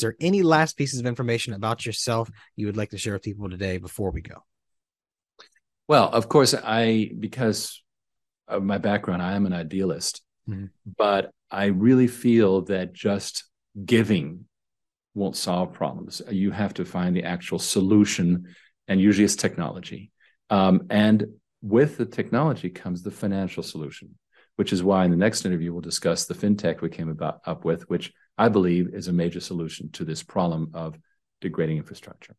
is there any last pieces of information about yourself you would like to share with people today before we go? Well, of course, I because of my background, I am an idealist, mm-hmm. but I really feel that just giving won't solve problems. You have to find the actual solution, and usually it's technology. Um, and with the technology comes the financial solution, which is why in the next interview we'll discuss the fintech we came about up with, which I believe is a major solution to this problem of degrading infrastructure.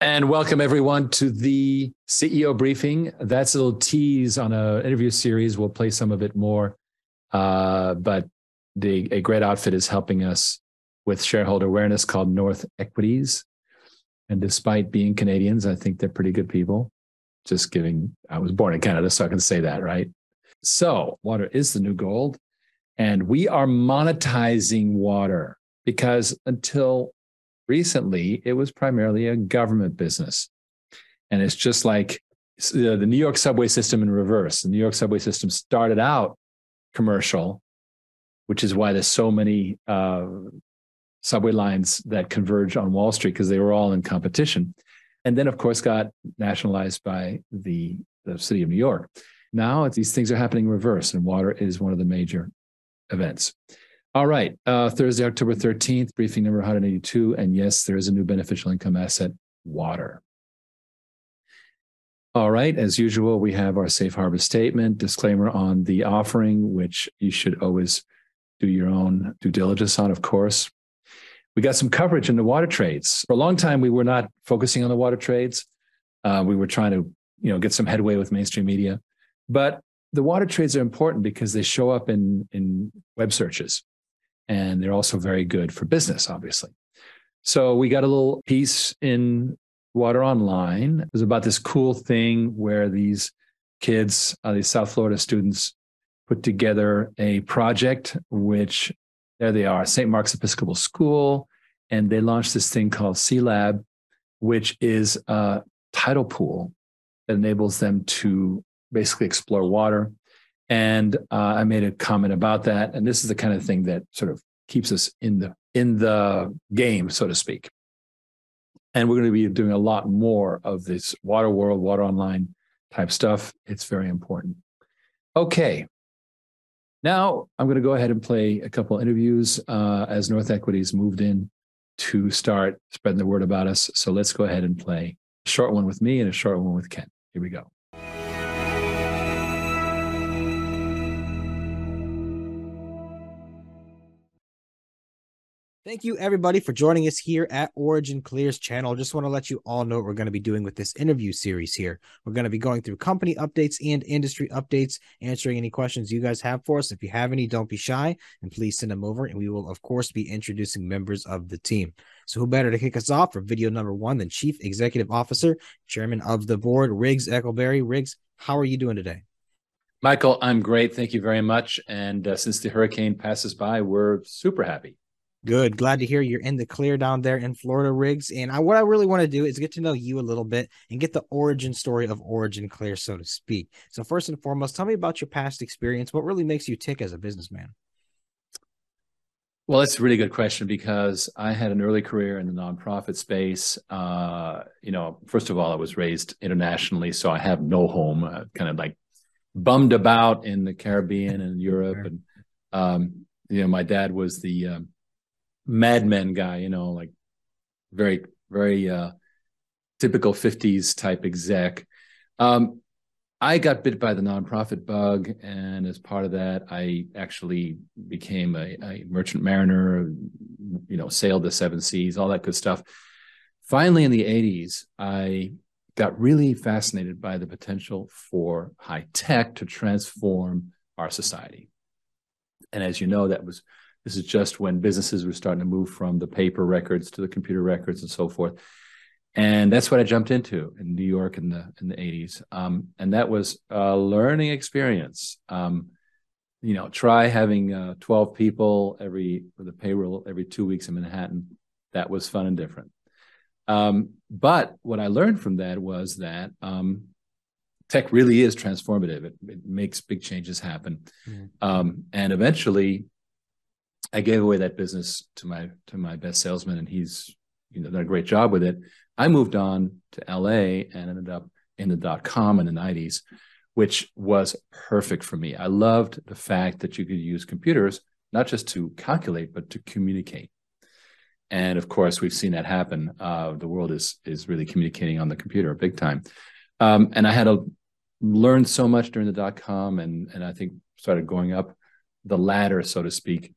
And welcome everyone to the CEO briefing. That's a little tease on an interview series. We'll play some of it more, uh, but the a great outfit is helping us with shareholder awareness called North Equities. And despite being Canadians, I think they're pretty good people. Just giving, I was born in Canada, so I can say that, right? So, water is the new gold. And we are monetizing water because until recently, it was primarily a government business. And it's just like the New York subway system in reverse. The New York subway system started out commercial, which is why there's so many uh, subway lines that converge on Wall Street because they were all in competition. And then, of course, got nationalized by the, the city of New York. Now these things are happening reverse, and water is one of the major events. All right, uh, Thursday, October 13th, briefing number 182. And yes, there is a new beneficial income asset, water. All right, as usual, we have our safe harbor statement, disclaimer on the offering, which you should always do your own due diligence on, of course we got some coverage in the water trades. For a long time, we were not focusing on the water trades. Uh, we were trying to, you know, get some headway with mainstream media, but the water trades are important because they show up in in web searches, and they're also very good for business, obviously. So we got a little piece in Water Online. It was about this cool thing where these kids, uh, these South Florida students, put together a project which there they are, St. Mark's Episcopal School, and they launched this thing called Sea Lab, which is a tidal pool that enables them to basically explore water. And uh, I made a comment about that, and this is the kind of thing that sort of keeps us in the in the game, so to speak. And we're going to be doing a lot more of this water world, water online type stuff. It's very important. Okay, now I'm going to go ahead and play a couple interviews uh, as North Equities moved in to start spreading the word about us. So let's go ahead and play a short one with me and a short one with Ken. Here we go. Thank you, everybody, for joining us here at Origin Clear's channel. Just want to let you all know what we're going to be doing with this interview series here. We're going to be going through company updates and industry updates, answering any questions you guys have for us. If you have any, don't be shy and please send them over. And we will, of course, be introducing members of the team. So, who better to kick us off for video number one than Chief Executive Officer, Chairman of the Board, Riggs Eckelberry? Riggs, how are you doing today? Michael, I'm great. Thank you very much. And uh, since the hurricane passes by, we're super happy. Good. Glad to hear you're in the clear down there in Florida, Riggs. And I, what I really want to do is get to know you a little bit and get the origin story of Origin Clear, so to speak. So, first and foremost, tell me about your past experience. What really makes you tick as a businessman? Well, that's a really good question because I had an early career in the nonprofit space. Uh, you know, first of all, I was raised internationally, so I have no home. Uh, kind of like bummed about in the Caribbean and Europe, and um, you know, my dad was the um, Mad Men guy, you know, like very, very uh, typical 50s type exec. Um, I got bit by the nonprofit bug, and as part of that, I actually became a, a, merchant mariner. You know, sailed the seven seas, all that good stuff. Finally, in the '80s, I got really fascinated by the potential for high tech to transform our society. And as you know, that was this is just when businesses were starting to move from the paper records to the computer records and so forth. And that's what I jumped into in New York in the in the 80s. Um, and that was a learning experience. Um, you know, try having uh, 12 people every with a payroll every two weeks in Manhattan. That was fun and different. Um, but what I learned from that was that um, tech really is transformative. It, it, makes big changes happen. Mm-hmm. Um, and eventually, I gave away that business to my to my best salesman, and he's you know done a great job with it. I moved on to LA and ended up in the dot com in the 90s, which was perfect for me. I loved the fact that you could use computers not just to calculate but to communicate. And of course, we've seen that happen. Uh, the world is is really communicating on the computer big time. Um, and I had to learn so much during the dot com, and and I think started going up the ladder, so to speak.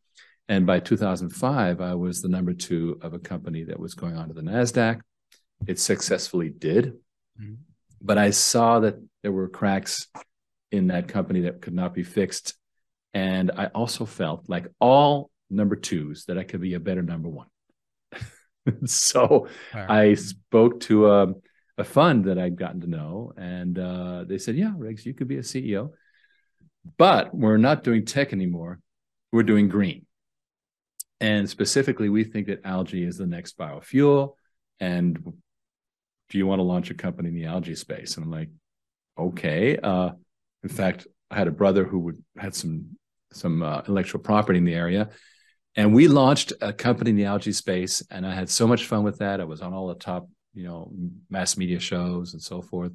And by 2005, I was the number two of a company that was going on to the Nasdaq. It successfully did, mm-hmm. but I saw that there were cracks in that company that could not be fixed. And I also felt like all number twos that I could be a better number one. so right. I spoke to a, a, fund that I'd gotten to know, and uh, they said, "Yeah, Riggs, you could be a CEO, but we're not doing tech anymore. We're doing green." And specifically, we think that algae is the next biofuel. And do you want to launch a company in the algae space? And I'm like, okay. Uh, in fact, I had a brother who would had some some uh, intellectual property in the area, and we launched a company in the algae space, and I had so much fun with that. I was on all the top, you know, mass media shows and so forth.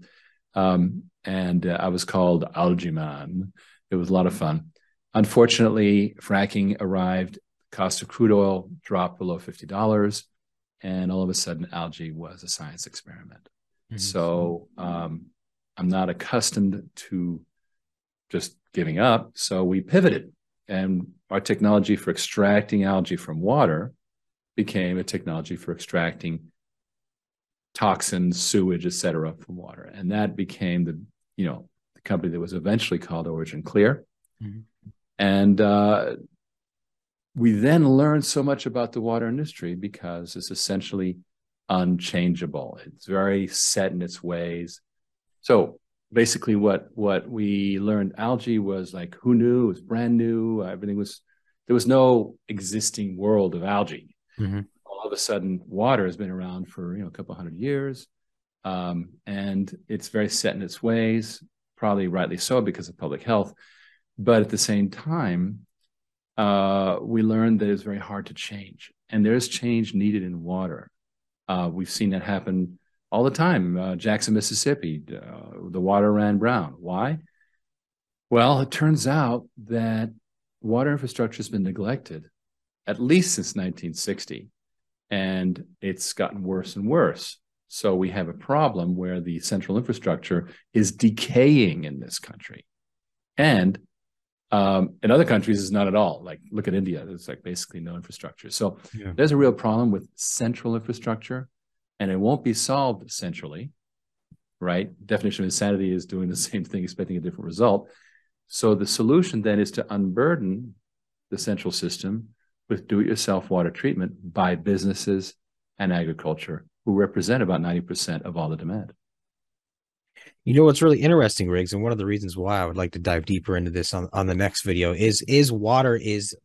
Um, and uh, I was called Algae Man. It was a lot of fun. Unfortunately, fracking arrived. Cost of crude oil dropped below fifty dollars, and all of a sudden, algae was a science experiment. Mm-hmm. So um, I'm not accustomed to just giving up. So we pivoted and our technology for extracting algae from water became a technology for extracting toxins, sewage, et cetera, from water. And that became the, you know, the company that was eventually called Origin Clear. Mm-hmm. And uh, we then learned so much about the water industry because it's essentially unchangeable. It's very set in its ways. So basically what what we learned algae was like who knew it was brand new everything was there was no existing world of algae mm-hmm. all of a sudden water has been around for you know a couple hundred years um, and it's very set in its ways probably rightly so because of public health but at the same time uh, we learned that it's very hard to change and there's change needed in water uh, we've seen that happen all the time. Uh, Jackson, Mississippi, uh, the water ran brown. Why? Well, it turns out that water infrastructure has been neglected at least since 1960, and it's gotten worse and worse. So we have a problem where the central infrastructure is decaying in this country, and um, in other countries, it's not at all. Like look at India; there's like basically no infrastructure. So yeah. there's a real problem with central infrastructure and it won't be solved centrally, right? Definition of insanity is doing the same thing, expecting a different result. So the solution then is to unburden the central system with do-it-yourself water treatment by businesses and agriculture, who represent about 90% of all the demand. You know what's really interesting, Riggs, and one of the reasons why I would like to dive deeper into this on, on the next video is is water is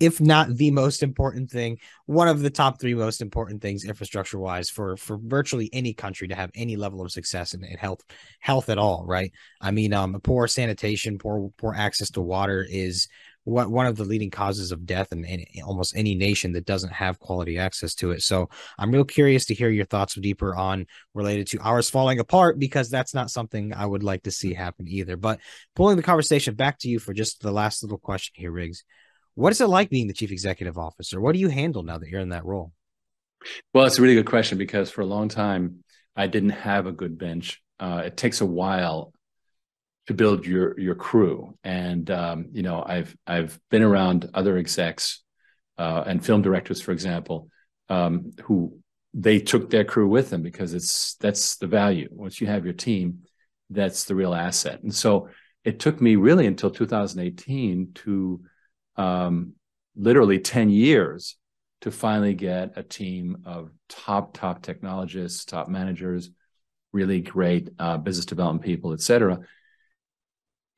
if not the most important thing, one of the top three most important things infrastructure wise for for virtually any country to have any level of success in, in health health at all, right? I mean, um, poor sanitation, poor poor access to water is one of the leading causes of death in, in, almost any nation that doesn't have quality access to it. So I'm real curious to hear your thoughts deeper on related to ours falling apart because that's not something I would like to see happen either. But pulling the conversation back to you for just the last little question here, Riggs. What is it like being the chief executive officer? What do you handle now that you're in that role? Well, it's a really good question because for a long time I didn't have a good bench. Uh, it takes a while to build your your crew, and um, you know I've I've been around other execs uh, and film directors, for example, um, who they took their crew with them because it's that's the value. Once you have your team, that's the real asset. And so it took me really until 2018 to um, literally 10 years to finally get a team of top, top technologists, top managers, really great uh, business development people, et cetera.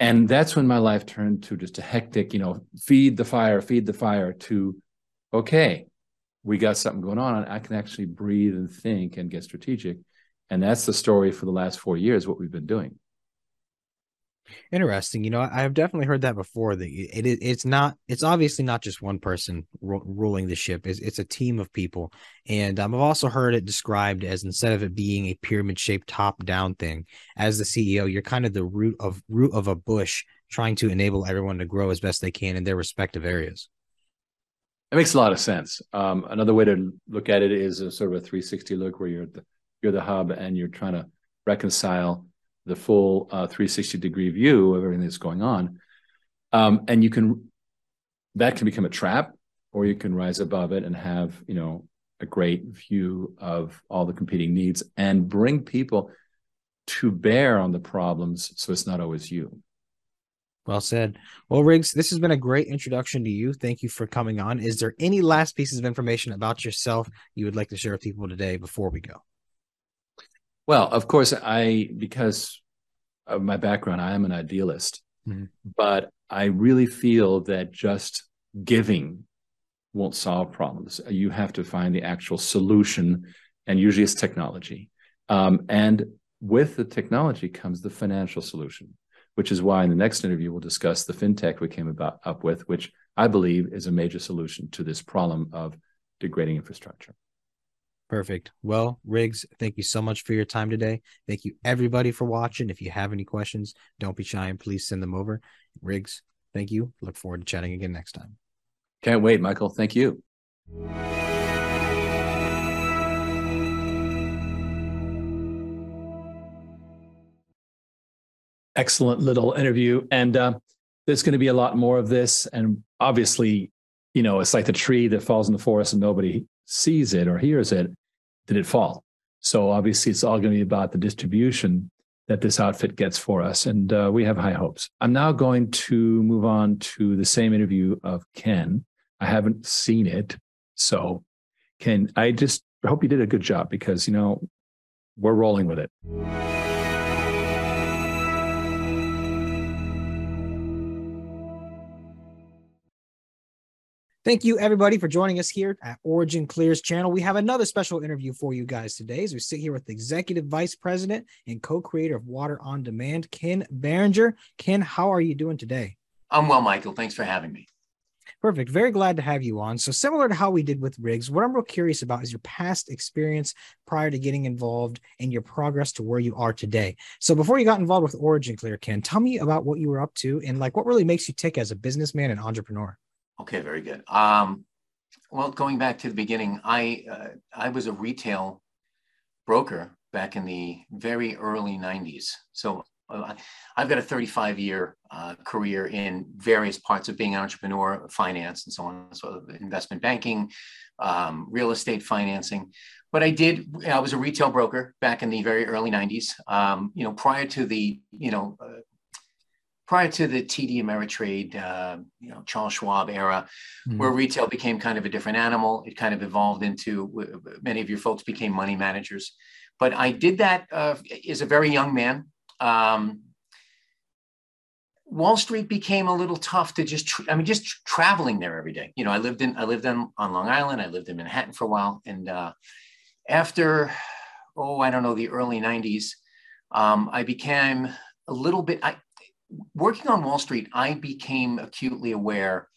And that's when my life turned to just a hectic, you know, feed the fire, feed the fire to, okay, we got something going on. I can actually breathe and think and get strategic. And that's the story for the last four years, what we've been doing. Interesting. You know, I have definitely heard that before. That it, it it's not. It's obviously not just one person ro- ruling the ship. It's, it's a team of people, and um, I've also heard it described as instead of it being a pyramid shaped top down thing, as the CEO, you're kind of the root of root of a bush, trying to enable everyone to grow as best they can in their respective areas. It makes a lot of sense. Um, another way to look at it is a sort of a 360 look, where you're the you're the hub and you're trying to reconcile the full uh, 360 degree view of everything that's going on. Um, and you can, that can become a trap, or you can rise above it and have, you know, a great view of all the competing needs and bring people to bear on the problems so it's not always you. Well said. Well, Riggs, this has been a great introduction to you. Thank you for coming on. Is there any last pieces of information about yourself you would like to share with people today before we go? Well, of course, I because of my background, I am an idealist, mm-hmm. but I really feel that just giving won't solve problems. You have to find the actual solution, and usually it's technology. Um, and with the technology comes the financial solution, which is why in the next interview we'll discuss the fintech we came about up with, which I believe is a major solution to this problem of degrading infrastructure. Perfect. Well, Riggs, thank you so much for your time today. Thank you everybody for watching. If you have any questions, don't be shy and please send them over. Riggs, thank you. Look forward to chatting again next time. Can't wait, Michael. Thank you. Excellent little interview. And uh, there's going to be a lot more of this. And obviously, you know, it's like the tree that falls in the forest and nobody sees it or hears it, did it fall? So obviously, it's all going to be about the distribution that this outfit gets for us. And uh, we have high hopes. I'm now going to move on to the same interview of Ken. I haven't seen it. So, Ken, I just hope you did a good job because, you know, we're rolling with it. Thank you, everybody, for joining us here at Origin Clears channel. We have another special interview for you guys today as we sit here with the Executive Vice President and co-creator of Water on Demand, Ken Berenger. Ken, how are you doing today? I'm well, Michael. Thanks for having me. Perfect. Very glad to have you on. So, similar to how we did with Riggs, what I'm real curious about is your past experience prior to getting involved and your progress to where you are today. So, before you got involved with Origin Clear, Ken, tell me about what you were up to and like what really makes you tick as a businessman and entrepreneur. Okay, very good. Um, well, going back to the beginning, I uh, I was a retail broker back in the very early '90s. So uh, I've got a 35 year uh, career in various parts of being an entrepreneur, finance, and so on. So investment banking, um, real estate financing. But I did. I was a retail broker back in the very early '90s. Um, you know, prior to the you know uh, prior to the TD Ameritrade, uh, you know, Charles Schwab era, mm-hmm. where retail became kind of a different animal. It kind of evolved into many of your folks became money managers. But I did that uh, as a very young man. Um, Wall Street became a little tough to just, tra- I mean, just tra- traveling there every day. You know, I lived in, I lived in, on Long Island. I lived in Manhattan for a while. And uh, after, oh, I don't know, the early 90s, um, I became a little bit, I, working on Wall Street, I became acutely aware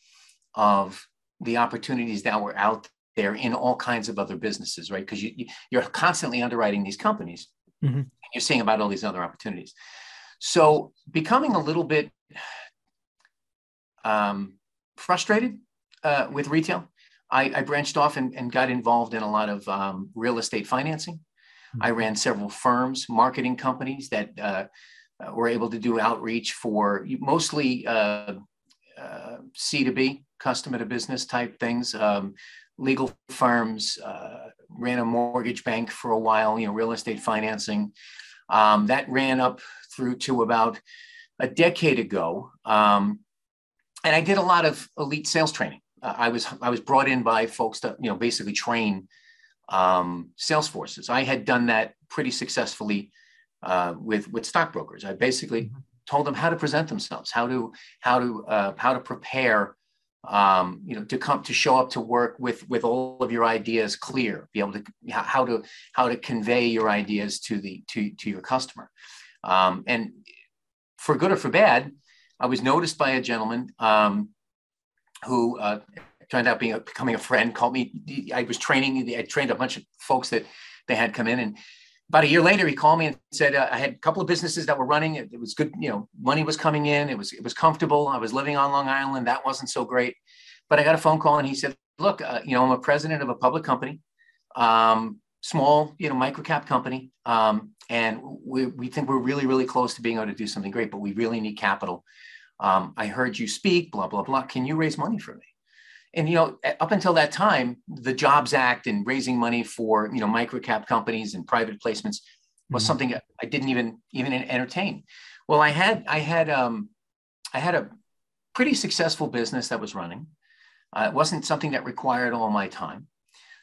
of the opportunities that were out there in all kinds of other businesses, right? Because you, you're constantly underwriting these companies. Mm-hmm. And you're seeing about all these other opportunities. So becoming a little bit um, frustrated uh, with retail, I, I, branched off and, and, got involved in a lot of um, real estate financing. Mm-hmm. I ran several firms, marketing companies that uh, uh, we're able to do outreach for mostly uh, uh, C2B, customer to business type things. Um, legal firms, uh, ran a mortgage bank for a while, you know, real estate financing. Um, that ran up through to about a decade ago. Um, and I did a lot of elite sales training. Uh, I was I was brought in by folks to you know basically train um, sales forces. I had done that pretty successfully uh, with with stockbrokers. I basically mm-hmm. told them how to present themselves, how to how to uh, how to prepare, um, you know, to come to show up to work with with all of your ideas clear, be able to how to how to convey your ideas to the to to your customer, um, and for good or for bad, I was noticed by a gentleman um, who uh, turned out being a, becoming a friend. Called me. I was training. I trained a bunch of folks that they had come in, and about a year later, he called me and said uh, I had a couple of businesses that were running. It, it, was good. You know, money was coming in. It was it was comfortable. I was living on Long Island. That wasn't so great, but I got a phone call and he said, "Look, uh, you know, I'm a president of a public company." Um, small, you know, microcap company. Um, and we, we think we're really, really close to being able to do something great, but we really need capital. Um, I heard you speak, blah, blah, blah. Can you raise money for me? And, you know, up until that time, the Jobs Act and raising money for, you know, microcap companies and private placements was mm-hmm. something I didn't even, even entertain. Well, I had, I had, um, I had a pretty successful business that was running. Uh, it wasn't something that required all my time.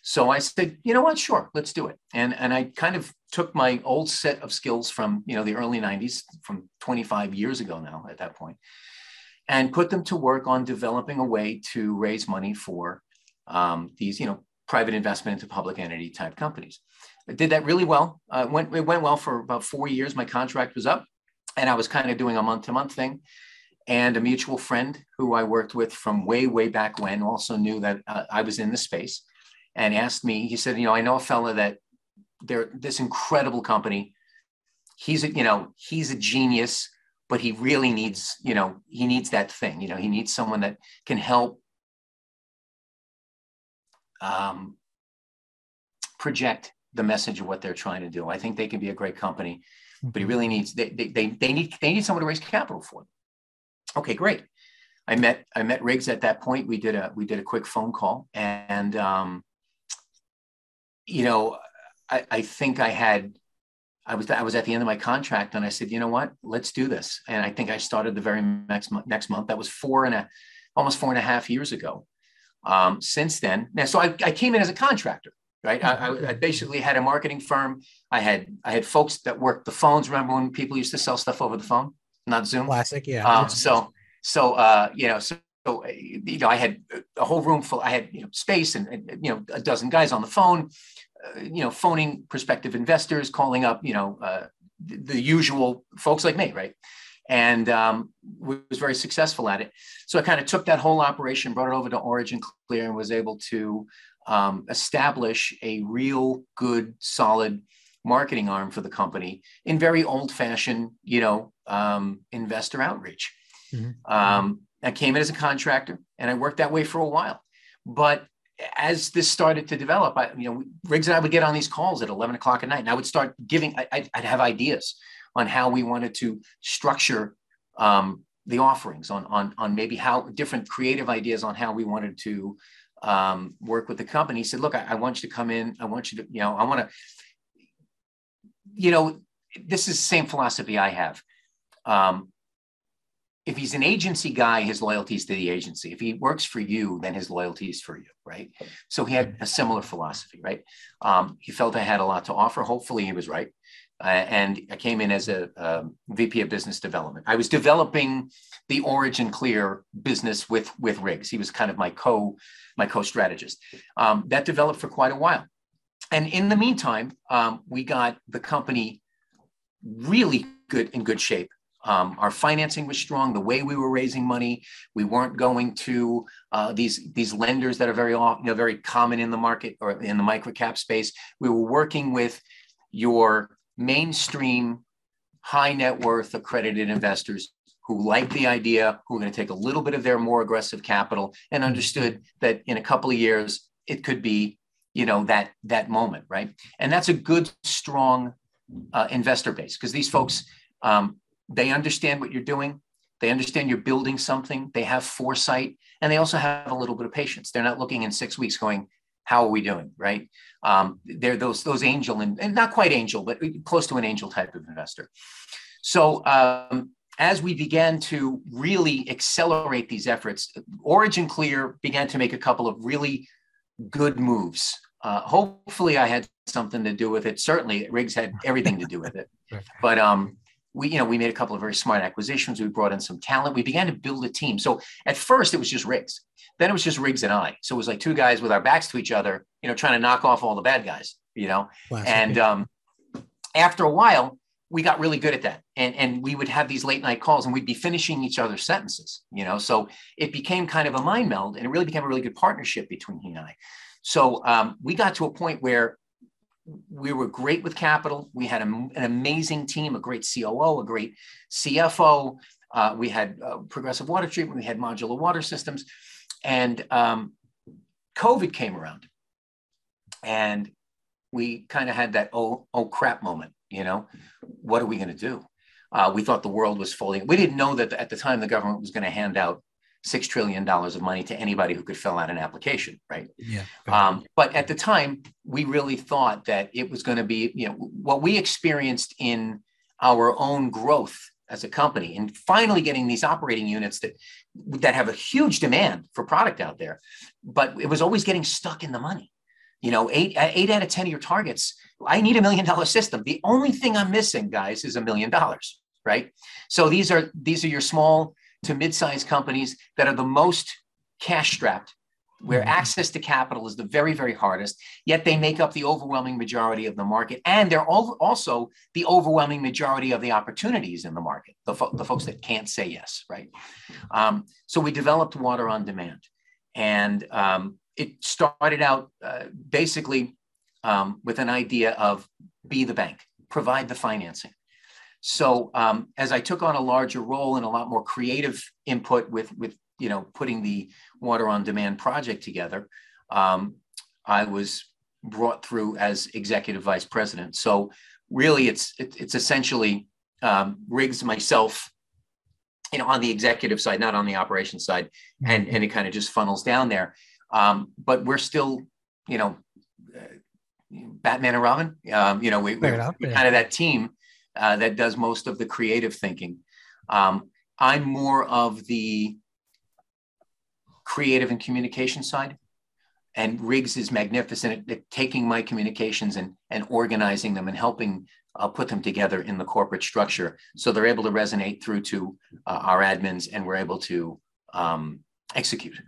So I said, you know what, sure, let's do it. And and I kind of took my old set of skills from you know the early 90s, from 25 years ago now at that point, and put them to work on developing a way to raise money for um, these you know private investment into public entity type companies. I did that really well. Uh, went, it went well for about four years. My contract was up, and I was kind of doing a month to month thing. And a mutual friend who I worked with from way, way back when also knew that uh, I was in the space and asked me, he said, you know, I know a fella that they're this incredible company. He's a, you know, he's a genius, but he really needs, you know, he needs that thing, you know, he needs someone that can help um, project the message of what they're trying to do. I think they can be a great company, but he mm-hmm. really needs, they, they, they, they need, they need someone to raise capital for them. Okay, great. I met I met Riggs at that point. We did a we did a quick phone call, and um, you know, I, I think I had I was I was at the end of my contract and I said, you know what, let's do this. And I think I started the very next month. Next month, that was four and a almost four and a half years ago. Um, since then, now so I, I came in as a contractor, right? I, I, basically had a marketing firm. I had I had folks that worked the phones. Remember when people used to sell stuff over the phone, not Zoom? Classic, yeah. Um, so so uh, you know so so you know i had a whole room full i had you know space and, and you know a dozen guys on the phone you know phoning prospective investors calling up you know uh, the, the, usual folks like me right and um, was very successful at it so i kind of took that whole operation brought it over to origin clear and was able to um, establish a real good solid marketing arm for the company in very old fashioned you know um, investor outreach mm-hmm. um, I came in as a contractor and I worked that way for a while. But as this started to develop, I, you know, Riggs and I would get on these calls at 11 o'clock at night and I would start giving, I, would have ideas on how we wanted to structure um, the offerings on, on, on maybe how different creative ideas on how we wanted to um, work with the company. He said, look, I, I want you to come in. I want you to, you know, I want to, you know, this is the same philosophy I have. Um, if he's an agency guy, his loyalty is to the agency. If he works for you, then his loyalty is for you, right? So he had a similar philosophy, right? Um, he felt I had a lot to offer. Hopefully, he was right. Uh, and I came in as a, a um, VP of Business Development. I was developing the Origin Clear business with with Riggs. He was kind of my co my co strategist. Um, that developed for quite a while, and in the meantime, um, we got the company really good in good shape um, our financing was strong. The way we were raising money, we weren't going to uh, these these lenders that are very you know very common in the market or in the microcap space. We were working with your mainstream high net worth accredited investors who liked the idea, who were going to take a little bit of their more aggressive capital, and understood that in a couple of years it could be you know that that moment, right? And that's a good strong uh, investor base because these folks. Um, they understand what you're doing. They understand you're building something. They have foresight, and they also have a little bit of patience. They're not looking in six weeks going, "How are we doing?" Right? Um, they're those those angel and, and, not quite angel, but close to an angel type of investor. So um, as we began to really accelerate these efforts, Origin Clear began to make a couple of really good moves. Uh, hopefully, I had something to do with it. Certainly, Riggs had everything to do with it. But um, we, you know, we made a couple of very smart acquisitions. We brought in some talent. We began to build a team. So at first it was just Riggs. Then it was just Riggs and I. So it was like two guys with our backs to each other, you know, trying to knock off all the bad guys, you know. Classic. And um, after a while, we got really good at that and and we would have these late night calls and we'd be finishing each other's sentences you know so it became kind of a mind meld and it really became a really good partnership between he and i so um, we got to a point where we were great with capital. We had a, an amazing team a great coo a great cfo uh, we had uh, progressive water treatment we had modular water systems. And um, covid came around. And we kind of had that oh oh crap moment you know, what are we going to do? Uh, we thought the world was folding. We didn't know that at the time the government was going to hand out six trillion dollars of money to anybody who could fill out an application, right? Yeah. Um, but at the time, we really thought that it was going to be, you know, what we experienced in our own growth as a company, and finally getting these operating units that that have a huge demand for product out there, but it was always getting stuck in the money. You know, eight eight out of ten of your targets I need a million dollar system. The only thing I'm missing, guys, is a million dollars, right? So these are these are your small to mid-sized companies that are the most cash strapped, where mm-hmm. access to capital is the very, very hardest, yet they make up the overwhelming majority of the market. And they're also the overwhelming majority of the opportunities in the market, the, fo- the folks that can't say yes, right? Um, so we developed Water on Demand. And um, it started out uh, basically um, with an idea of be the bank, provide the financing. So um, as I took on a larger role and a lot more creative input with with you know putting the water on demand project together, um, I was brought through as executive vice president. So really, it's it, it's essentially um, Riggs myself, you know, on the executive side, not on the operations side, and and it kind of just funnels down there. Um, but we're still, you know, Batman and Robin. Um, you know, we, are kind of that team uh, that does most of the creative thinking. Um, I'm more of the creative and communication side. And Riggs is magnificent at, at taking my communications and, and organizing them and helping uh, put them together in the corporate structure. So they're able to resonate through to uh, our admins and we're able to um, execute.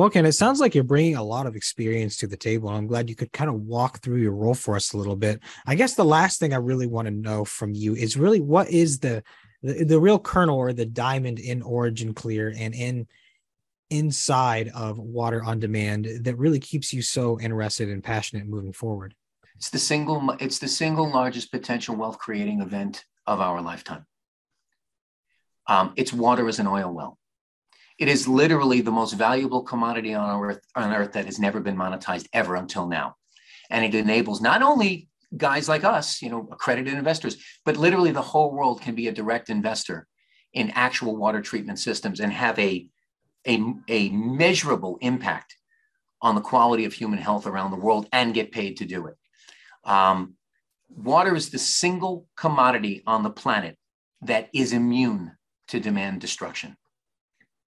Well, Ken, it sounds like you're bringing a lot of experience to the table. I'm glad you could kind of walk through your role for us a little bit. I guess the last thing I really want to know from you is really what is the the, the real kernel or the diamond in Origin Clear and in inside of Water on Demand that really keeps you so interested and passionate moving forward? It's the single it's the single largest potential wealth creating event of our lifetime. Um, it's water as an oil well. It is literally the most valuable commodity on earth, on earth that has never been monetized ever until now. And it enables not only guys like us, you know, accredited investors, but literally the whole world can be a direct investor in actual water treatment systems and have a, a, a measurable impact on the quality of human health around the world and get paid to do it. Um, water is the single commodity on the planet that is immune to demand destruction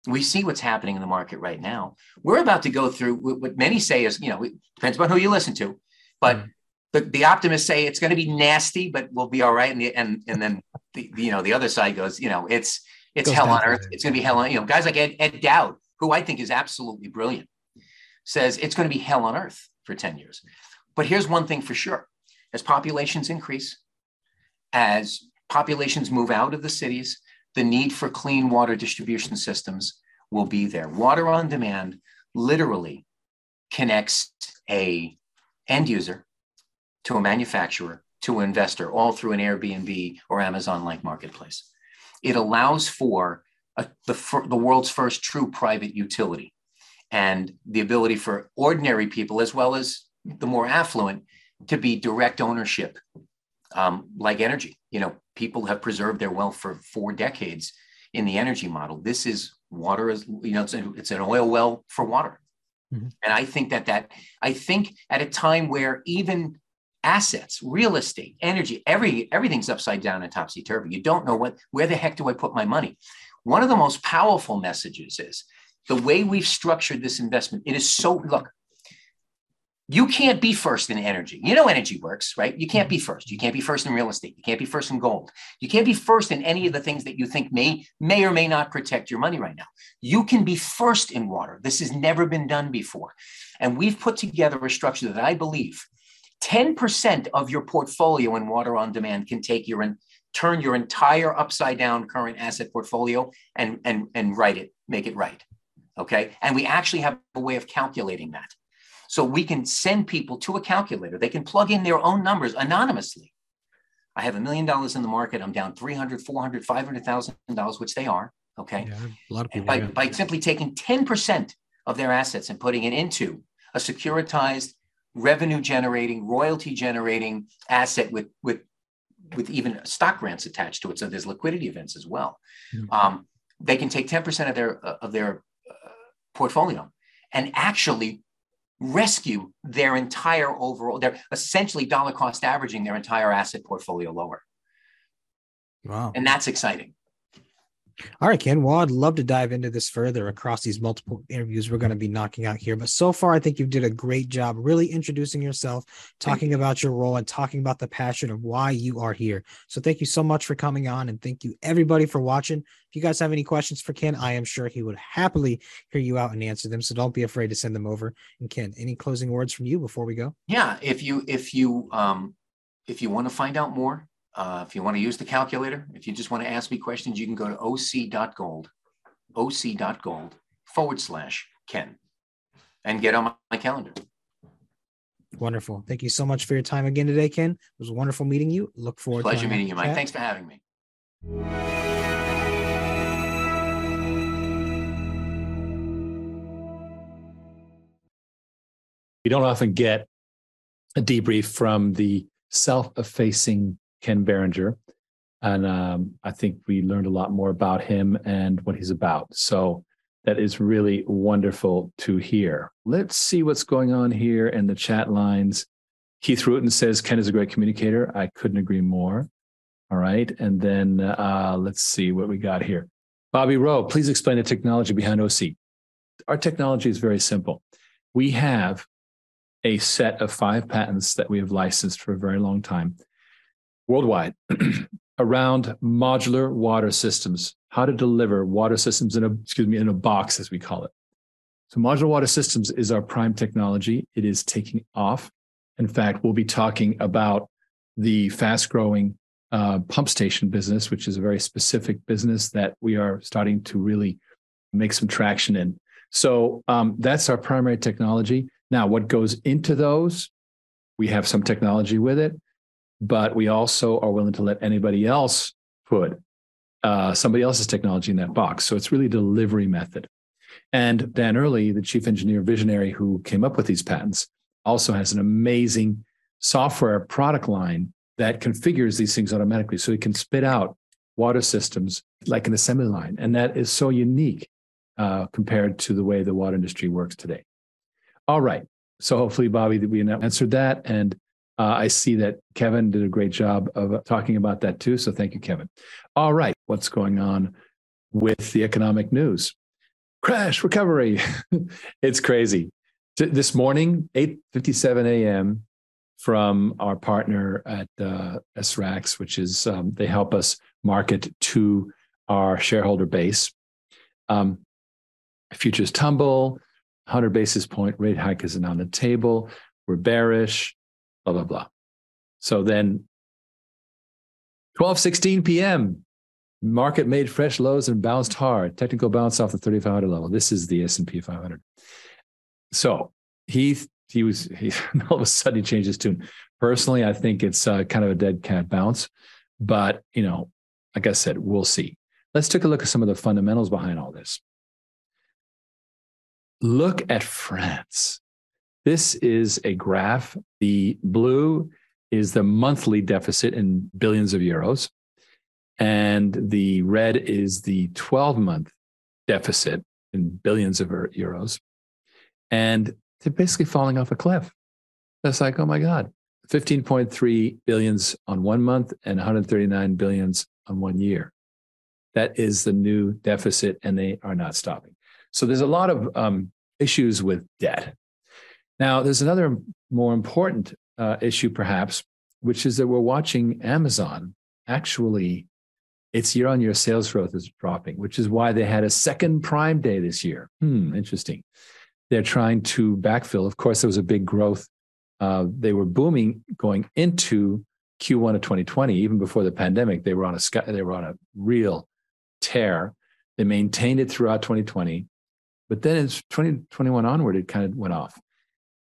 we see what's happening in the market right now. We're about to go through what many say is, you know, it depends on who you listen to, but mm-hmm. the, the optimists say it's going to be nasty, but we'll be all right. And the, and and then the, you know the other side goes, you know, it's it's hell on earth. It's going to be hell on you know guys like Ed, Ed Dowd, who I think is absolutely brilliant, says it's going to be hell on earth for ten years. But here's one thing for sure: as populations increase, as populations move out of the cities, the need for clean water distribution systems will be there. Water on demand literally connects a end user to a manufacturer to an investor all through an Airbnb or Amazon like marketplace. It allows for a, the, the world's first true private utility and the ability for ordinary people as well as the more affluent to be direct ownership um, like energy. You know, people have preserved their wealth for four decades in the energy model. This is water is you know it's, a, it's an oil well for water, mm-hmm. and I think that that I think at a time where even assets, real estate, energy, every everything's upside down and topsy turvy. You don't know what where the heck do I put my money. One of the most powerful messages is the way we've structured this investment. It is so look you can't be first in energy. You know, energy works, right? You can't be mm-hmm. first. You can't be first in real estate. You can't be first in gold. You can't be first in any of the things that you think may, may or may not protect your money right now. You can be first in water. This has never been done before. And we've put together a structure that I believe 10% of your portfolio in water on demand can take your and turn your entire upside down current asset portfolio and, and, and write it, make it right. Okay. And we actually have a way of calculating that. So we can send people to a calculator. They can plug in their own numbers anonymously. I have a million dollars in the market. I'm down 300, 400, 500,000 dollars, which they are. Okay. Yeah, a lot of people. By, yeah. by simply taking 10% of their assets and putting it into a securitized revenue generating, royalty generating asset with, with, with even stock grants attached to it. So there's liquidity events as well. Mm-hmm. Um, they can take 10% of their, uh, of their uh, portfolio and actually rescue their entire overall, they're essentially dollar cost averaging their entire asset portfolio lower. Wow. And that's exciting. All right, Ken. Well, I'd love to dive into this further across these multiple interviews we're going to be knocking out here. But so far, I think you did a great job really introducing yourself, talking about your role, and talking about the passion of why you are here. So thank you so much for coming on, and thank you everybody for watching. If you guys have any questions for Ken, I am sure he would happily hear you out and answer them. So don't be afraid to send them over. And Ken, any closing words from you before we go? Yeah, if you if you um if you want to find out more uh, if you want to use the calculator, if you just want to ask me questions, you can go to oc.gold, oc.gold forward slash Ken and get on my calendar. Wonderful. Thank you so much for your time again today, Ken. It was wonderful meeting you. Look forward to. Pleasure meeting you, Mike. Chat. Thanks for having me. We don't often get a debrief from the self effacing Ken Berenger. And um, I think we learned a lot more about him and what he's about. So that is really wonderful to hear. Let's see what's going on here in the chat lines. Keith Rutan says Ken is a great communicator. I couldn't agree more. All right. And then uh, let's see what we got here. Bobby Rowe, please explain the technology behind OC. Our technology is very simple. We have a set of five patents that we have licensed for a very long time worldwide around modular water systems, how to deliver water systems in a excuse me in a box as we call it. So modular water systems is our prime technology. It is taking off. In fact, we'll be talking about the fast growing uh, pump station business, which is a very specific business that we are starting to really make some traction in. So um, that's our primary technology. Now, what goes into those? We have some technology with it but we also are willing to let anybody else put uh, somebody else's technology in that box. So it's really delivery method. And Dan Early, the chief engineer visionary who came up with these patents, also has an amazing software product line that configures these things automatically. So it can spit out water systems like an assembly line. And that is so unique uh, compared to the way the water industry works today. All right. So hopefully, Bobby, that we answered that. And uh, I see that Kevin did a great job of talking about that too. So thank you, Kevin. All right, what's going on with the economic news? Crash recovery. it's crazy. T- this morning, 8:57 a.m. from our partner at uh, SRAX, which is um, they help us market to our shareholder base. Um, futures tumble, 100 basis point rate hike isn't on the table. We're bearish blah, blah, blah. So then 12, 16 p.m., market made fresh lows and bounced hard. Technical bounce off the 3,500 level. This is the S&P 500. So he he was he all of a sudden he changed his tune. Personally, I think it's uh, kind of a dead cat bounce, but you know, like I said, we'll see. Let's take a look at some of the fundamentals behind all this. Look at France. This is a graph. The blue is the monthly deficit in billions of euros. And the red is the 12 month deficit in billions of euros. And they're basically falling off a cliff. That's like, oh my God, 15.3 billions on one month and 139 billions on one year. That is the new deficit, and they are not stopping. So there's a lot of um, issues with debt. Now, there's another more important uh, issue, perhaps, which is that we're watching Amazon actually, its year on year sales growth is dropping, which is why they had a second Prime Day this year. Hmm, interesting. They're trying to backfill. Of course, there was a big growth uh, they were booming going into Q1 of 2020, even before the pandemic. They were on a sky, they were on a real tear. They maintained it throughout 2020, but then it's 2021 onward, it kind of went off.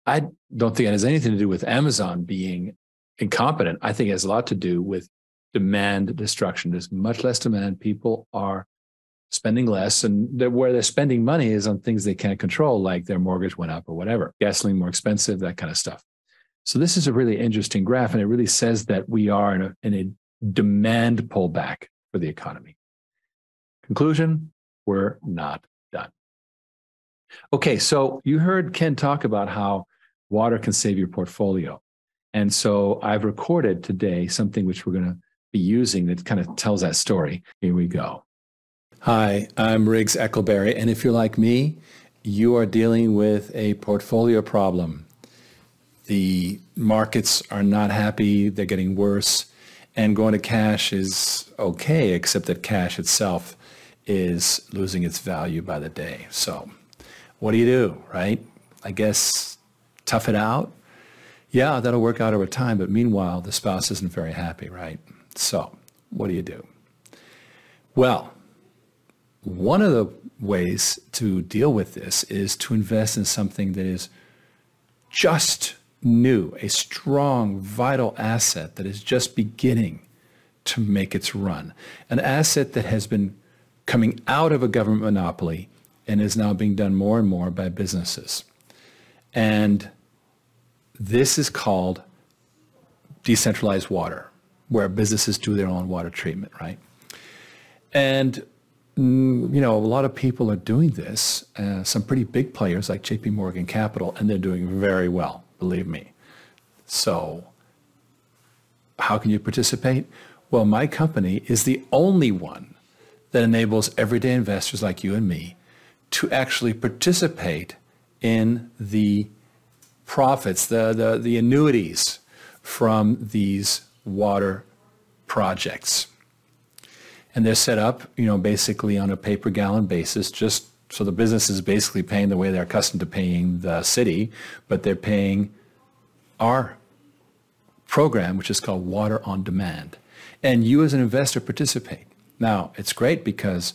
I don't think it has anything to do with Amazon being incompetent. I think it has a lot to do with demand destruction. There's much less demand. People are spending less, and they're, where they're spending money is on things they can't control, like their mortgage went up or whatever, gasoline more expensive, that kind of stuff. So this is a really interesting graph, and it really says that we are in a, in a demand pullback for the economy. Conclusion: We're not done. Okay, so you heard Ken talk about how water can save your portfolio. And so I've recorded today something which we're going to be using that kind of tells that story. Here we go. Hi, I'm Riggs Eckelberry, and if you're like me, you are dealing with a portfolio problem. The markets are not happy, they're getting worse, and going to cash is okay, except that cash itself is losing its value by the day. So, what do you do, right? I guess tough it out. Yeah, that'll work out over time, but meanwhile, the spouse isn't very happy, right? So, what do you do? Well, one of the ways to deal with this is to invest in something that is just new, a strong, vital asset that is just beginning to make its run, an asset that has been coming out of a government monopoly and is now being done more and more by businesses. And this is called decentralized water, where businesses do their own water treatment, right? And mm, you know, a lot of people are doing this. Uh, some pretty big players like J.P. Morgan Capital, and they're doing very well, believe me. So, how can you participate? Well, my company is the only one that enables everyday investors like you and me to actually participate in the profits, the, the, the annuities from these water projects. And they're set up, you know, basically on a pay per gallon basis, just so the business is basically paying the way they're accustomed to paying the city, but they're paying our program, which is called Water on Demand. And you as an investor participate. Now, it's great because,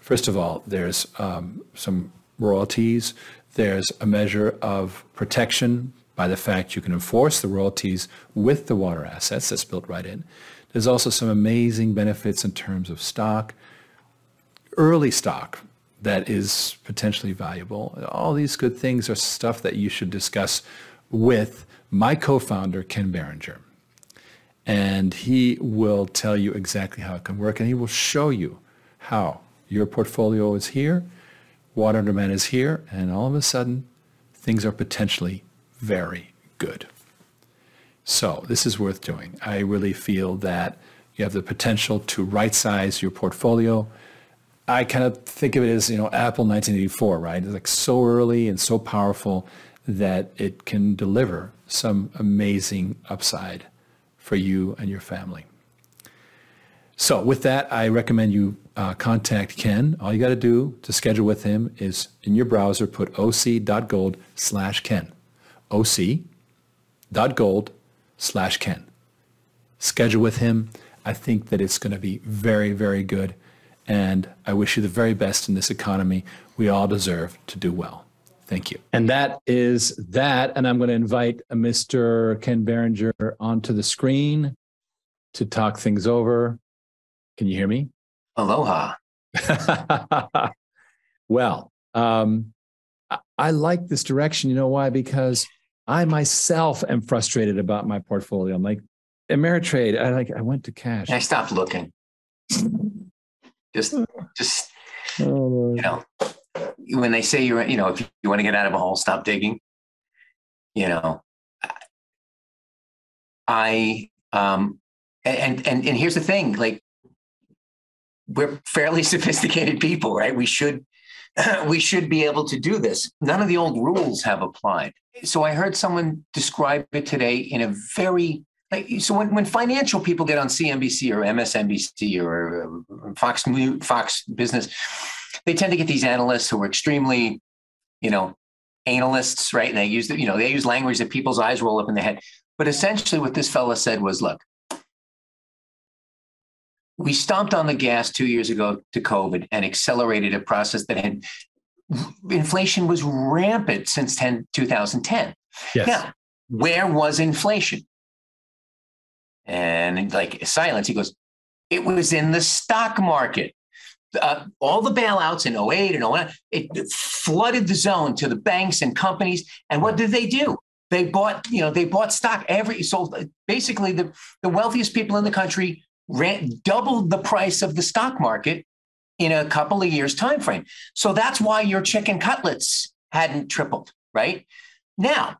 first of all, there's um, some royalties, there's a measure of protection by the fact you can enforce the royalties with the water assets that's built right in. There's also some amazing benefits in terms of stock, early stock that is potentially valuable. All these good things are stuff that you should discuss with my co-founder, Ken Berenger. And he will tell you exactly how it can work and he will show you how your portfolio is here water under demand is here, and all of a sudden, things are potentially very good. So this is worth doing. I really feel that you have the potential to right size your portfolio. I kind of think of it as, you know, Apple 1984, right? It's like so early and so powerful that it can deliver some amazing upside for you and your family. So with that, I recommend you uh, contact Ken. All you got to do to schedule with him is in your browser, put oc.gold slash Ken. oc.gold slash Ken. Schedule with him. I think that it's going to be very, very good. And I wish you the very best in this economy. We all deserve to do well. Thank you. And that is that. And I'm going to invite Mr. Ken Berenger onto the screen to talk things over. Can you hear me? Aloha. well, um, I, I like this direction. You know why? Because I myself am frustrated about my portfolio. I'm like, Ameritrade, I like I went to cash. I stopped looking. Just just oh, you know, when they say you're you know, if you want to get out of a hole, stop digging. You know, I um and and and here's the thing, like we're fairly sophisticated people, right? We should we should be able to do this. None of the old rules have applied. So I heard someone describe it today in a very so when, when financial people get on CNBC or MSNBC or uh, Fox Fox Business, they tend to get these analysts who are extremely, you know, analysts, right? And they use the, you know they use language that people's eyes roll up in their head. But essentially, what this fella said was, look, we stomped on the gas two years ago to COVID and accelerated a process that had inflation was rampant since 10, 2010. Yes. Now, where was inflation? And like silence, he goes, it was in the stock market. Uh, all the bailouts in 08 and 09, it flooded the zone to the banks and companies. And what did they do? They bought, you know, they bought stock every so basically the, the wealthiest people in the country ran, doubled the price of the stock market in a couple of years time frame. So that's why your chicken cutlets hadn't tripled, right? Now,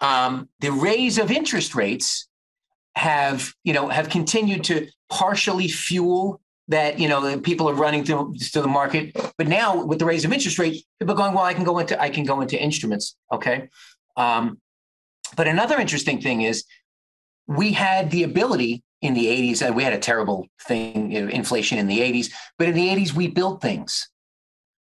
um, the raise of interest rates have, you know, have continued to partially fuel that, you know, people are running to, to the market. But now with the raise of interest rate, people are going, well, I can go into, I can go into instruments. Okay. Um, but another interesting thing is we had the ability in the 80s, uh, we had a terrible thing, you know, inflation in the 80s, but in the 80s, we built things.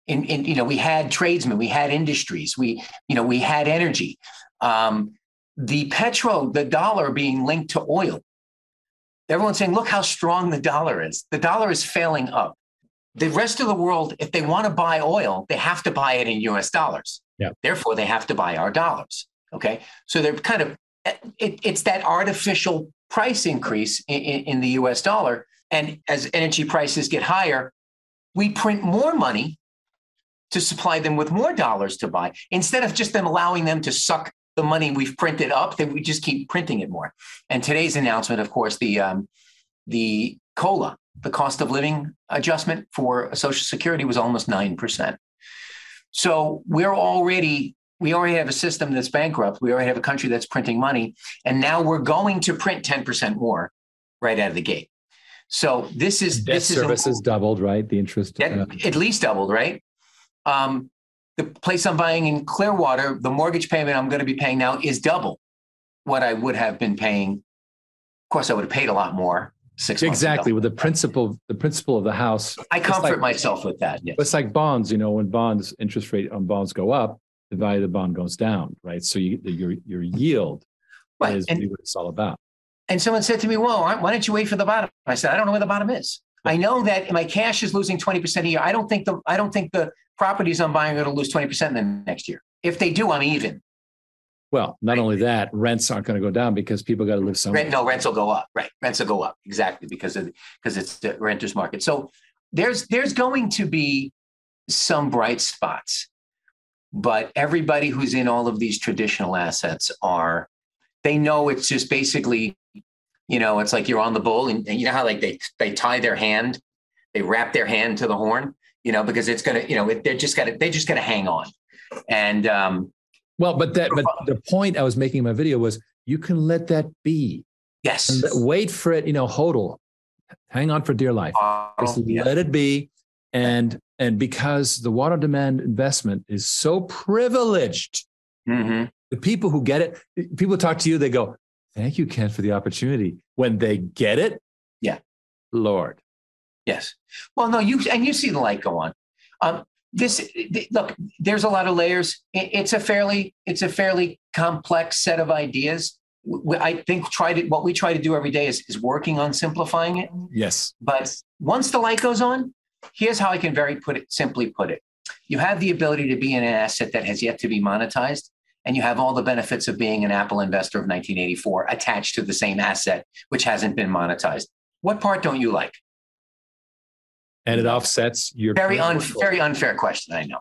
In, in, you know, we had tradesmen, we had industries, we, you know, we had energy. Um, the petro, the dollar being linked to oil. Everyone's saying, look how strong the dollar is. The dollar is failing up. The rest of the world, if they want to buy oil, they have to buy it in US dollars. Yeah. Therefore, they have to buy our dollars. Okay. So they're kind of, it, it's that artificial price increase in, in, the US dollar. And as energy prices get higher, we print more money to supply them with more dollars to buy. Instead of just them allowing them to suck the money we've printed up that we just keep printing it more. And today's announcement of course the um, the cola the cost of living adjustment for social security was almost 9% so we're already we already have a system that's bankrupt. We already have a country that's printing money. And now we're going to print 10% more right out of the gate. So this is debt this service is doubled, right? The interest uh, at least doubled, right? Um, the place I'm buying in Clearwater, the mortgage payment I'm going to be paying now is double what I would have been paying. Of course, I would have paid a lot more six exactly with the principle the principle of the house. I comfort like, myself with that. Yes. It's like bonds. You know, when bonds interest rate on bonds go up, the value of the bond goes down, right? So you, your your yield right. is and, what it's all about. And someone said to me, "Well, why don't you wait for the bottom?" I said, "I don't know where the bottom is. I know that my cash is losing twenty percent a year. I don't think the I don't think the properties I'm buying are going to lose twenty percent in the next year. If they do, I'm even." Well, not right. only that, rents aren't going to go down because people got to live somewhere. Rent, no, rents will go up. Right, rents will go up exactly because of because it's the renters market. So there's there's going to be some bright spots but everybody who's in all of these traditional assets are they know it's just basically you know it's like you're on the bull and, and you know how like they they tie their hand they wrap their hand to the horn you know because it's gonna you know they're just gotta they just gotta hang on. And um well but that but the point i was making in my video was you can let that be. Yes. Wait for it you know hodl hang on for dear life. Just let it be and and because the water demand investment is so privileged, mm-hmm. the people who get it, people talk to you, they go, Thank you, Ken, for the opportunity. When they get it, yeah, Lord. Yes. Well, no, you and you see the light go on. Um, this look, there's a lot of layers. It's a fairly, it's a fairly complex set of ideas. I think try to what we try to do every day is, is working on simplifying it. Yes. But once the light goes on, Here's how I can very put it simply put it. You have the ability to be in an asset that has yet to be monetized, and you have all the benefits of being an Apple investor of 1984 attached to the same asset which hasn't been monetized. What part don't you like? And it offsets your very un- very unfair question. I know.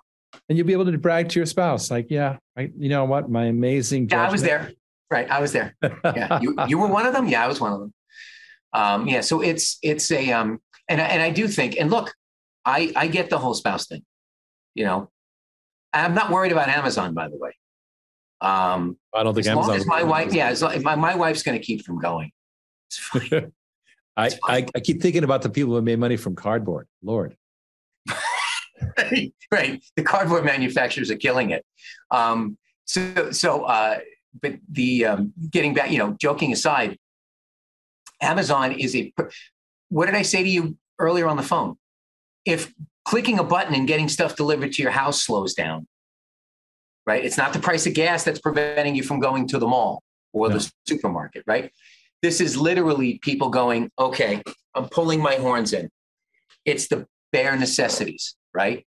And you'll be able to brag to your spouse, like, yeah, I, you know what, my amazing. Judgment. Yeah, I was there. Right, I was there. Yeah, you, you were one of them. Yeah, I was one of them. Um, yeah, so it's it's a um, and and I do think, and look, I, I get the whole spouse thing. You know, I'm not worried about Amazon, by the way. Um, I don't think as Amazon. Long as my wife, yeah, as long, my, my wife's going to keep from going. I, I, I keep thinking about the people who made money from cardboard. Lord. right, right. The cardboard manufacturers are killing it. Um, so, so, uh, but the um, getting back, you know, joking aside, Amazon is a. What did I say to you earlier on the phone? If clicking a button and getting stuff delivered to your house slows down, right? It's not the price of gas that's preventing you from going to the mall or no. the supermarket, right? This is literally people going, okay, I'm pulling my horns in. It's the bare necessities, right?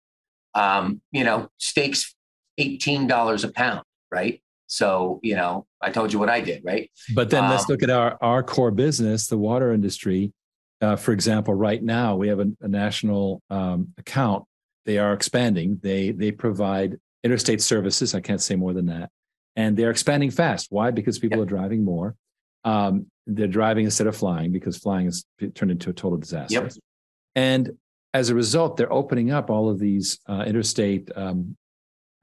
Um, you know, steaks $18 a pound, right? So, you know, I told you what I did, right? But then um, let's look at our, our core business, the water industry. Uh, for example, right now we have a, a national um, account. They are expanding. They they provide interstate services. I can't say more than that, and they're expanding fast. Why? Because people are driving more. Um, they're driving instead of flying because flying has turned into a total disaster. Yep. And as a result, they're opening up all of these uh, interstate um,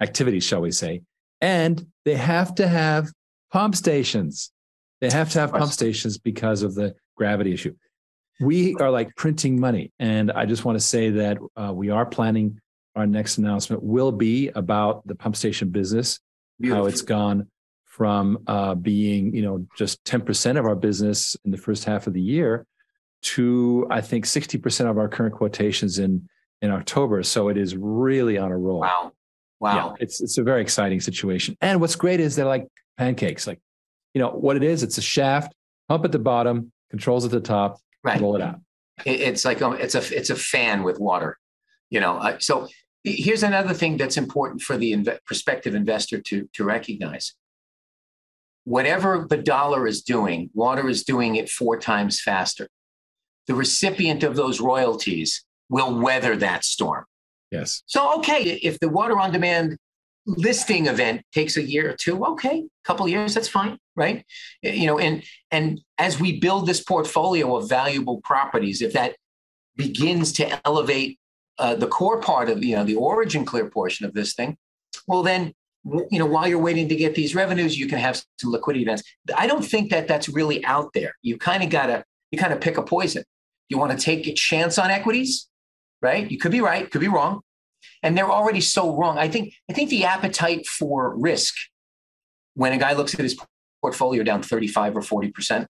activities, shall we say, and they have to have pump stations. They have to have pump stations because of the gravity issue. We are like printing money. And I just want to say that uh, we are planning our next announcement will be about the pump station business, Beautiful. how it's gone from uh, being, you know, just 10% of our business in the first half of the year to I think 60% of our current quotations in in October. So it is really on a roll. Wow. Wow. Yeah, it's it's a very exciting situation. And what's great is they're like pancakes. Like, you know, what it is, it's a shaft, pump at the bottom, controls at the top, right. roll it out. It's like a, um, it's a it's a fan with water. You know, uh, so here's another thing that's important for the prospective investor to to recognize. Whatever the dollar is doing, water is doing it four times faster. The recipient of those royalties will weather that storm. Yes. So, okay, if the water on demand listing event takes a year or two, okay, a couple years, that's fine, right? You know, and and as we build this portfolio of valuable properties, if that begins to elevate uh, the core part of you know the OriginClear portion of this thing, well then you know while you're waiting to get these revenues, you can have some liquidity events. I don't think that that's really out there. You kind of gotta you kind of pick a poison. You want to take a chance on equities, right? You could be right, could be wrong. And they're already so wrong. I think I think the appetite for risk when a guy looks at his portfolio down 35 or 40%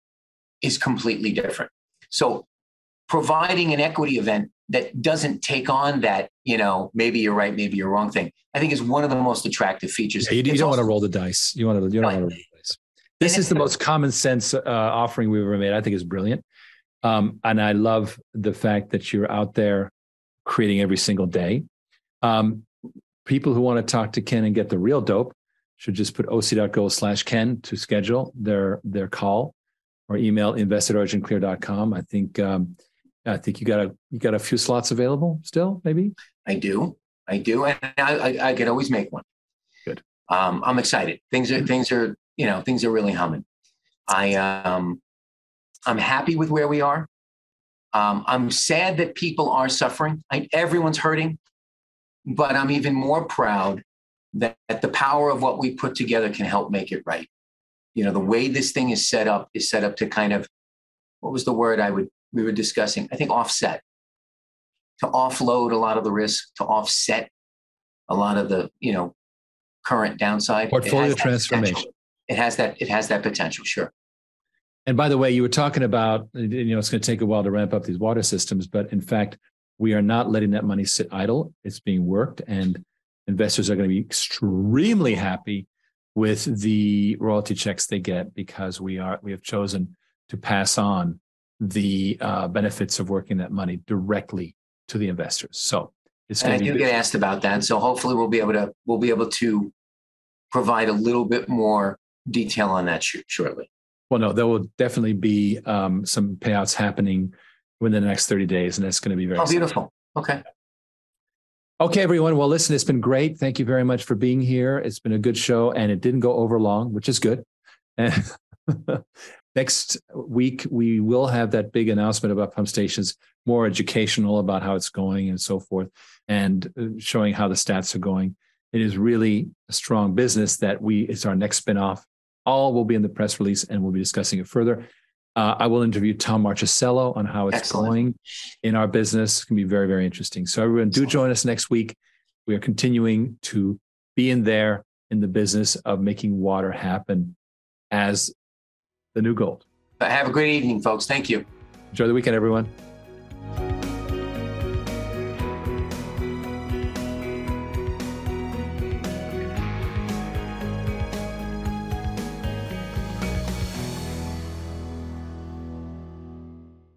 is completely different. So providing an equity event that doesn't take on that, you know, maybe you're right, maybe you're wrong thing, I think is one of the most attractive features. Yeah, you, you don't want to roll the dice. You want to, you don't right. want to roll the dice. This is the most common sense uh, offering we've ever made. I think is brilliant. Um, and I love the fact that you're out there creating every single day. Um, people who want to talk to Ken and get the real dope should just put oc.gold slash Ken to schedule their their call or email invest I think um, I think you got a you got a few slots available still, maybe. I do, I do, and I, I, I could always make one. Good. Um, I'm excited. Things are things are you know things are really humming. I um I'm happy with where we are. Um, I'm sad that people are suffering. I, everyone's hurting, but I'm even more proud that, that the power of what we put together can help make it right. You know, the way this thing is set up is set up to kind of what was the word I would we were discussing? I think offset to offload a lot of the risk, to offset a lot of the you know current downside. Portfolio transformation. Potential. It has that. It has that potential. Sure. And by the way, you were talking about, you know, it's going to take a while to ramp up these water systems, but in fact, we are not letting that money sit idle. It's being worked, and investors are going to be extremely happy with the royalty checks they get because we are we have chosen to pass on the uh, benefits of working that money directly to the investors. So it's going and to I do get asked about that. So hopefully we'll be able to we'll be able to provide a little bit more detail on that shortly. Well, no, there will definitely be um, some payouts happening within the next 30 days, and that's going to be very oh, beautiful. Okay. Okay, everyone. Well, listen, it's been great. Thank you very much for being here. It's been a good show, and it didn't go over long, which is good. Next week, we will have that big announcement about pump stations, more educational about how it's going and so forth, and uh, showing how the stats are going. It is really a strong business that we, it's our next spinoff all will be in the press release and we'll be discussing it further. Uh, I will interview Tom Marchesello on how it's Excellent. going in our business. It's going to be very, very interesting. So, everyone, do join us next week. We are continuing to be in there in the business of making water happen as the new gold. Have a great evening, folks. Thank you. Enjoy the weekend, everyone.